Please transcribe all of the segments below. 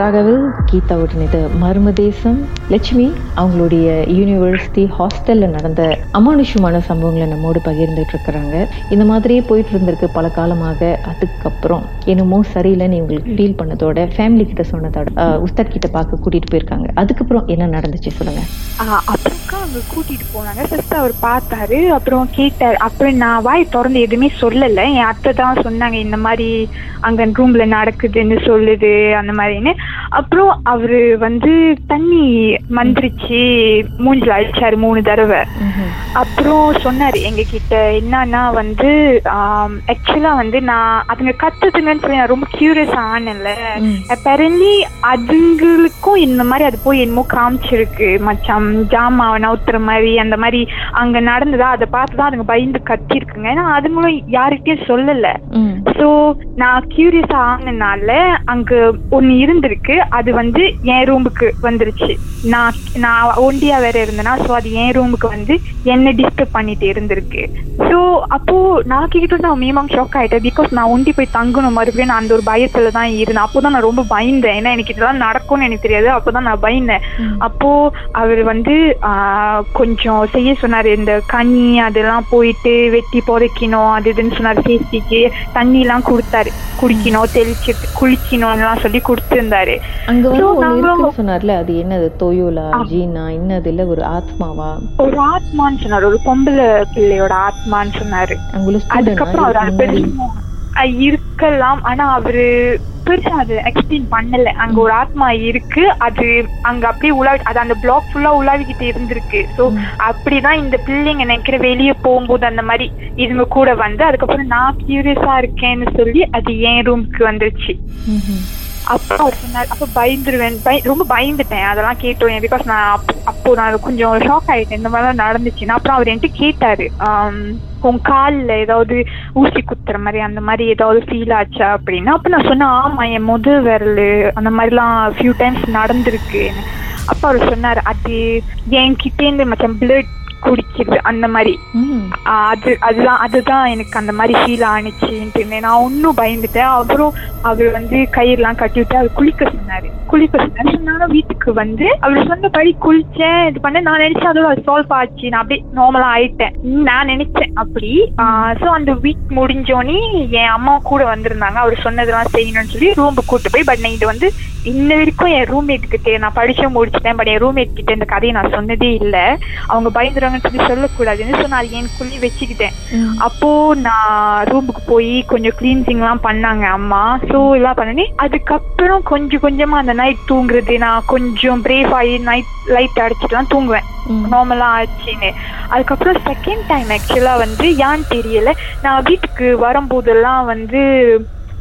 ராகவில் கீதாவுடன் இது மர்ம தேசம் லட்சுமி அவங்களுடைய யூனிவர்சிட்டி ஹாஸ்டல்ல நடந்த அமானுஷமான சம்பவங்களை நம்மோடு பகிர்ந்துட்டு இருக்கிறாங்க இந்த மாதிரியே போயிட்டு இருந்திருக்கு பல காலமாக. அதுக்கப்புறம் என்னமோ சரியில்லைன்னு இவங்களுக்கு ஃபீல் பண்ணதோட ஃபேமிலி கிட்ட சொன்னதோட உஸ்தாத் கிட்ட பார்க்க கூட்டிட்டு போயிருக்காங்க. அதுக்கப்புறம் என்ன நடந்துச்சு சொல்லுங்க. ஆஹ் அப்புறம்க்கா அவங்க கூட்டிட்டு போனாங்க. ஃபர்ஸ்ட் அவர் பார்த்தாரு அப்புறம் கேட்டார். அப்புறம் நான் வாய் திறந்து எதுவுமே சொல்லல. என் அத்தை தான் சொன்னாங்க இந்த மாதிரி அங்க ரூம்ல நடக்குதுன்னு சொல்லுது அந்த மாதிரின்னு. அப்புறம் அவரு வந்து தண்ணி மந்திரிச்சு மூஞ்சில அடிச்சாரு மூணு தடவை. அப்புறம் சொன்னாரு எங்க கிட்ட என்னன்னா வந்து ஆக்சுவலா வந்து நான் அதுங்க கத்துதுங்கன்னு சொல்லி நான் ரொம்ப கியூரியஸ் ஆனேன்ல. அப்பரண்ட்லி அதுங்களுக்கும் இந்த மாதிரி அது போய் என்னமோ காமிச்சிருக்கு. மச்சான் ஜாமாவை நவுத்துற மாதிரி அந்த மாதிரி அங்க நடந்ததா அதை பார்த்துதான் அதுங்க பயந்து கத்திருக்குங்க. ஏன்னா அதுங்களும் யார்கிட்டயும் சொல்லல. ஸோ நான் கியூரியஸ் ஆனனால அங்க ஒன்னு இருந்திருக்கு. அது வந்து என் ரூமுக்கு வந்துருச்சு. நான் நான் ஒண்டியா வேற இருந்தேனா ஸோ அது என் ரூமுக்கு வந்து என்ன டிஸ்டர்ப் பண்ணிட்டு இருந்திருக்கு. ஸோ அப்போ நான் கிட்ட நான் மீமாங் ஷாக் ஆயிட்டேன். பிகாஸ் நான் ஒண்டி போய் தங்கணும் மறுபடியும் நான் அந்த ஒரு பயத்துல தான் இருந்தேன். அப்போதான் நான் ரொம்ப பயந்தேன். ஏன்னா எனக்கு இதெல்லாம் நடக்கும்னு எனக்கு தெரியாது. அப்போதான் நான் பயந்தேன். அப்போ அவர் வந்து கொஞ்சம் செய்ய சொன்னாரு. இந்த கனி அதெல்லாம் போயிட்டு வெட்டி புதைக்கணும் அது இதுன்னு சொன்னாரு. சேஃப்டிக்கு தண்ணி எல்லாம் கொடுத்தாரு. குடிக்கணும் தெளிச்சிட்டு குளிக்கணும்லாம் சொல்லி கொடுத்துருந்தாரு. அங்க வந்து சொன்னார்ல அது என்னது? தொயோலா ஜீனா என்னது? இல்ல ஒரு ஆத்மாவா? ஒரு ஆத்மான்னு சொன்னாரு. ஒரு பொம்பளை பிள்ளையோட ஆத்மான்னு சொன்னாரு. அதுக்கப்புறம் அவர் இருக்கலாம். ஆனா அவரு பெருசா அது எக்ஸ்பிளைன் பண்ணல. அங்க ஒரு ஆத்மா இருக்கு அது அங்க அப்படியே உலாவி அது அந்த பிளாக் ஃபுல்லா உலாவிக்கிட்டு இருந்திருக்கு. சோ அப்படிதான் இந்த பிள்ளைங்க நினைக்கிற வெளியே போகும்போது அந்த மாதிரி இதுங்க கூட வந்து அதுக்கப்புறம் நான் கியூரியஸா இருக்கேன்னு சொல்லி அது என் ரூமுக்கு வந்துருச்சு. அப்பா அவர் சொன்னார். அப்போ பயந்துருவேன். பய ரொம்ப பயந்துட்டேன். அதெல்லாம் கேட்டோம். பிகாஸ் நான் அப்போ நான் கொஞ்சம் ஷாக் ஆயிட்டேன். இந்த மாதிரிலாம் நடந்துச்சுன்னா. அப்புறம் அவர் என்கிட்ட கேட்டாரு. உன் காலில் ஏதாவது ஊசி குத்துற மாதிரி அந்த மாதிரி ஏதாவது ஃபீல் ஆச்சா? அப்படின்னா. அப்போ நான் சொன்னேன் ஆமா என் முது விரல் அந்த மாதிரிலாம் ஃபியூ டைம்ஸ் நடந்திருக்கு. அப்பா அவர் சொன்னார் அது என்கிட்டேருந்து மச்சம் பிளட் குடிக்குது அந்த மாதிரி. அது அதுதான் அதுதான் எனக்கு அந்த மாதிரி ஃபீல் ஆனிச்சுன்ட்டு நான் ஒன்றும் பயந்துட்டேன். அப்புறம் அவர் வந்து கயிறுலாம் கட்டி விட்டு அவர் குளிக்க சொன்னாரு. குளிக்க சொன்னாரு. நானும் வீட்டுக்கு வந்து அவர் சொன்னபடி குளிச்சேன் இது பண்ண நான் நினைச்சேன் அதோட அது சால்வ் ஆச்சு. நான் அப்படியே நார்மலா ஆயிட்டேன். நான் நினைச்சேன் அப்படி. ஸோ அந்த வீக் முடிஞ்சோனே என் அம்மா கூட வந்திருந்தாங்க. அவர் சொன்னதெல்லாம் செய்யணும்னு சொல்லி ரூமுக்கு கூட்டு போய் பட் நான் இது வந்து இன்ன வரைக்கும் என் ரூம்மேட் கிட்ட நான் படிச்சு முடிச்சிட்டேன். பட் என் ரூம்மேட் கிட்ட இந்த கதையை நான் சொன்னதே இல்லை. அவங்க பயந்துருவாங்கன்னு சொல்லி சொல்லக்கூடாதுன்னு ஸோ நான் எனக்குள்ளேயே வச்சுக்கிட்டேன். அப்போ நான் ரூமுக்கு போய் கொஞ்சம் கிளீன்சிங்லாம் பண்ணாங்க அம்மா. ஸோ எல்லாம் பண்ணனே அதுக்கப்புறம் கொஞ்சம் கொஞ்சமா அந்த நைட் தூங்குறது நான் கொஞ்சம் பிரேவ் ஆகி நைட் லைட் அடிச்சுட்டுலாம் தூங்குவேன். நார்மலா ஆச்சுன்னு. அதுக்கப்புறம் செகண்ட் டைம் ஆக்சுவலா வந்து ஏன்னு தெரியல நான் வீட்டுக்கு வரும்போதெல்லாம் வந்து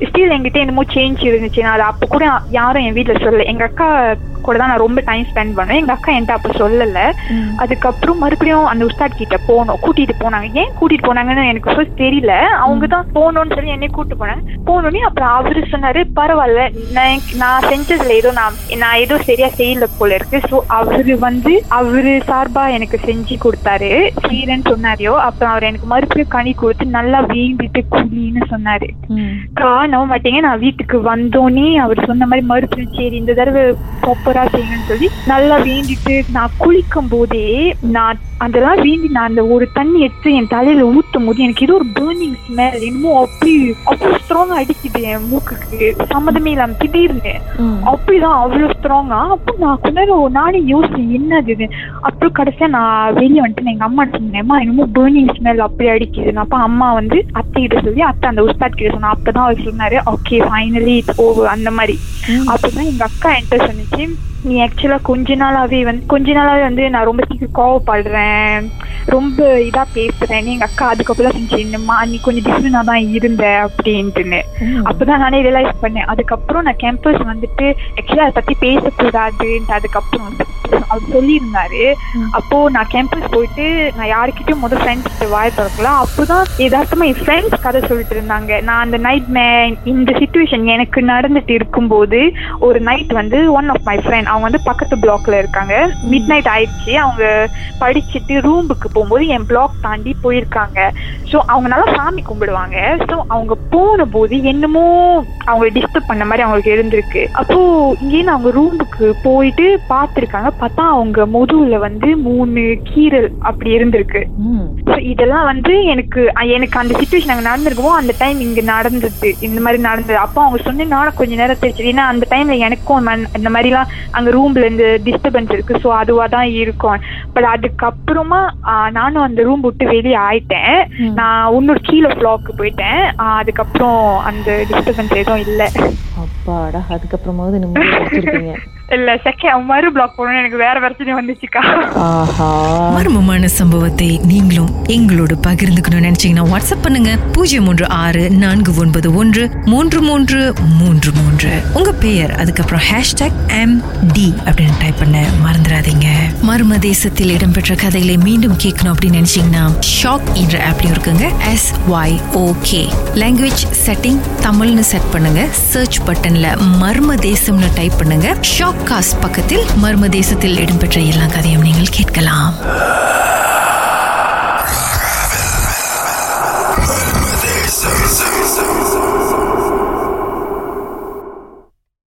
ஸ்டில் என்கிட்ட என்னமோ சேஞ்ச் இருந்துச்சு. நான் அதை அப்போ கூட யாரும் என் வீட்டில் சொல்லல. எங்க அக்கா கூட தான் நான் ரொம்ப டைம் ஸ்பெண்ட் பண்ணுவேன். எங்க அக்கா என்கிட்ட அப்போ சொல்லல. அதுக்கப்புறம் மறுபடியும் அந்த உஸ்தாத் கிட்ட போனோம். கூட்டிட்டு போனாங்க. ஏன் கூட்டிட்டு போனாங்கன்னு எனக்கு ஃபர்ஸ்ட் தெரியல. அவங்க தான் போகணும்னு சொல்லி என்னை கூட்டிட்டு போனாங்க. போனோடனே அப்புறம் அவரு சொன்னாரு பரவாயில்ல. நான் நான் செஞ்சதுல ஏதோ நான் நான் ஏதோ சரியா செய்யல போல இருக்கு. ஸோ அவரு வந்து அவரு சார்பா எனக்கு செஞ்சு கொடுத்தாரு. செய்யறேன்னு சொன்னாரியோ அப்புறம் அவர் எனக்கு மறுபடியும் கனி கொடுத்து நல்லா வேண்டிட்டு குளின்னு சொன்னாரு. அக்கா நம்ப மாட்டீங்க. நான் வீட்டுக்கு வந்தோனே அவர் சொன்ன மாதிரி மறுபடியும் சரி இந்த தடவை ப்ராப்பரா செய்யணும்னு சொல்லி நல்லா வேண்டிட்டு நான் குளிக்கும் போதே நான் அதெல்லாம் வேண்டி நான் அந்த ஒரு தண்ணி எடுத்து என் தலையில ஊத்தும் போது எனக்கு ஏதோ ஒரு பேர்னிங் ஸ்மெல் என்னமோ அப்படி அவ்வளவு ஸ்ட்ராங்கா அடிக்குது என் மூக்குக்கு. சம்மதமே இல்லாம திடீர்னு அப்படிதான் அவ்வளவு ஸ்ட்ராங்கா அப்போ நான் கொஞ்ச நேரம் நானே யோசிச்சேன் என்னது அப்புறம் கடைசியா நான் வெளியே வந்துட்டு எங்க அம்மா சொன்னேன்மா என்னமோ பேர்னிங் ஸ்மெல் அப்படி அடிக்குது. அப்ப அம்மா வந்து அத்தை கிட்ட சொல்லி அத்தை அந்த உஸ்தாத் கிட்ட சொன்னா அப்பதான் அவர் சொன்னாரு ஓகே ஃபைனலி இட்ஸ் ஓவர் அந்த மாதிரி. அப்பதான் எங்க அக்கா என்கிட்ட சொன்னிச்சு நீ ஆக்சுவலா கொஞ்ச நாளாவே வந்து கொஞ்ச நாளாவே வந்து நான் ரொம்ப சீக்கிரம் கோவப்படுறேன். ரொம்ப இதா பேசுறேன். எங்க அக்கா அதுக்கப்புறம் செஞ்சு என்னம்மா நீ கொஞ்சம் டிஃப்ரெண்டா தான் இருந்த அப்படின்ட்டுன்னு. அப்பதான் நானே ரியலைஸ் பண்ணேன். அதுக்கப்புறம் நான் கேம்பஸ் வந்துட்டு ஆக்சுவலா அதை பத்தி பேசக்கூடாதுன்ட்டு அதுக்கப்புறம் அவர் சொல்லியிருந்தாரு. அப்போ நான் கேம்பஸ் போயிட்டு நான் யாருக்கிட்டையும் முதல் ஃப்ரெண்ட்ஸ் வாய் திறக்கலாம் அப்போதான் யதார்த்தமா என் ஃப்ரெண்ட்ஸ் கதை சொல்லிட்டு இருந்தாங்க. நான் அந்த நைட் மே இந்த சுச்சுவேஷன் எனக்கு நடந்துட்டு இருக்கும்போது ஒரு நைட் வந்து ஒன் ஆஃப் மை ஃப்ரெண்ட் அவங்க வந்து பக்கத்து பிளாக்ல இருக்காங்க. மிட் நைட் ஆயிடுச்சு. அவங்க படிச்சுட்டு ரூமுக்கு போகும்போது என் பிளாக் தாண்டி போயிருக்காங்க. ஸோ அவங்க நல்லா சாமி கும்பிடுவாங்க. ஸோ அவங்க போன போது என்னமோ அவங்களை டிஸ்டர்ப் பண்ண மாதிரி அவங்களுக்கு இருந்திருக்கு. அப்போ இங்கேருந்து அவங்க ரூமுக்கு போயிட்டு பார்த்துருக்காங்க. பார்த்தா அவங்க முதுகுல வந்து மூணு கீரல் அப்படி இருந்திருக்கு. So, இதெல்லாம் வந்து எனக்கு எனக்கு அந்த சுச்சுவேஷன் அங்கே நடந்திருக்கமோ அந்த டைம் இங்க நடந்தது. இந்த மாதிரி நடந்தது. அப்போ அவங்க சொன்ன நானும் கொஞ்ச நேரம் தெரிஞ்சது. ஏன்னா அந்த டைம்ல எனக்கும் இந்த மாதிரிலாம் அங்க ரூம்ல இந்த டிஸ்டர்பன்ஸ் இருக்கு. ஸோ அதுவா தான் இருக்கும். பட் அதுக்கப்புறமா நானும் அந்த ரூம் விட்டு வெளியே ஆயிட்டேன். நான் இன்னொரு கீழே ஃப்ளாக்கு போயிட்டேன். அதுக்கப்புறம் அந்த டிஸ்டர்பன்ஸ் எதுவும் இல்லை. அப்பாடா அதுக்கப்புறமாவது நிம்மதி வச்சிருக்கீங்க இல்ல செகண்ட் மறு பிளாக் போகணும்னு எனக்கு வேற பிரச்சனை வந்துச்சுக்கா. ஆஹா. மர்மமான சம்பவத்தை நீங்களும் எங்களோடு பகிர்ந்துக்கணும்னு நினைச்சீங்கன்னா வாட்ஸ்அப் பண்ணுங்க. பூஜ்ஜியம் மூன்று ஆறு நான்கு ஒன்பது ஒன்று மூன்று மூன்று மூன்று மூன்று. உங்க பெயர் அதுக்கப்புறம் ஹேஷ்டாக் எம் டி அப்படின்னு டைப் பண்ண மறந்துடாதீங்க. மர்ம தேசத்தில் இடம்பெற்ற கதைகளை மீண்டும் கேட்கணும் அப்படின்னு நினைச்சீங்கன்னா ஷாக் என்ற ஆப்லயும் இருக்குங்க. எஸ் ஒய் ஓகே லாங்குவேஜ் செட்டிங் தமிழ்னு செட் பண்ணுங்க. சர்ச் பட்டன்ல மர்ம தேசம்னு டைப் பண்ணுங்க. ஷாக் பாட்காஸ்ட் பக்கத்தில் மர்ம தேசத்தில் இடம்பெற்ற எல்லா கதையும் நீங்கள் கேட்கலாம்.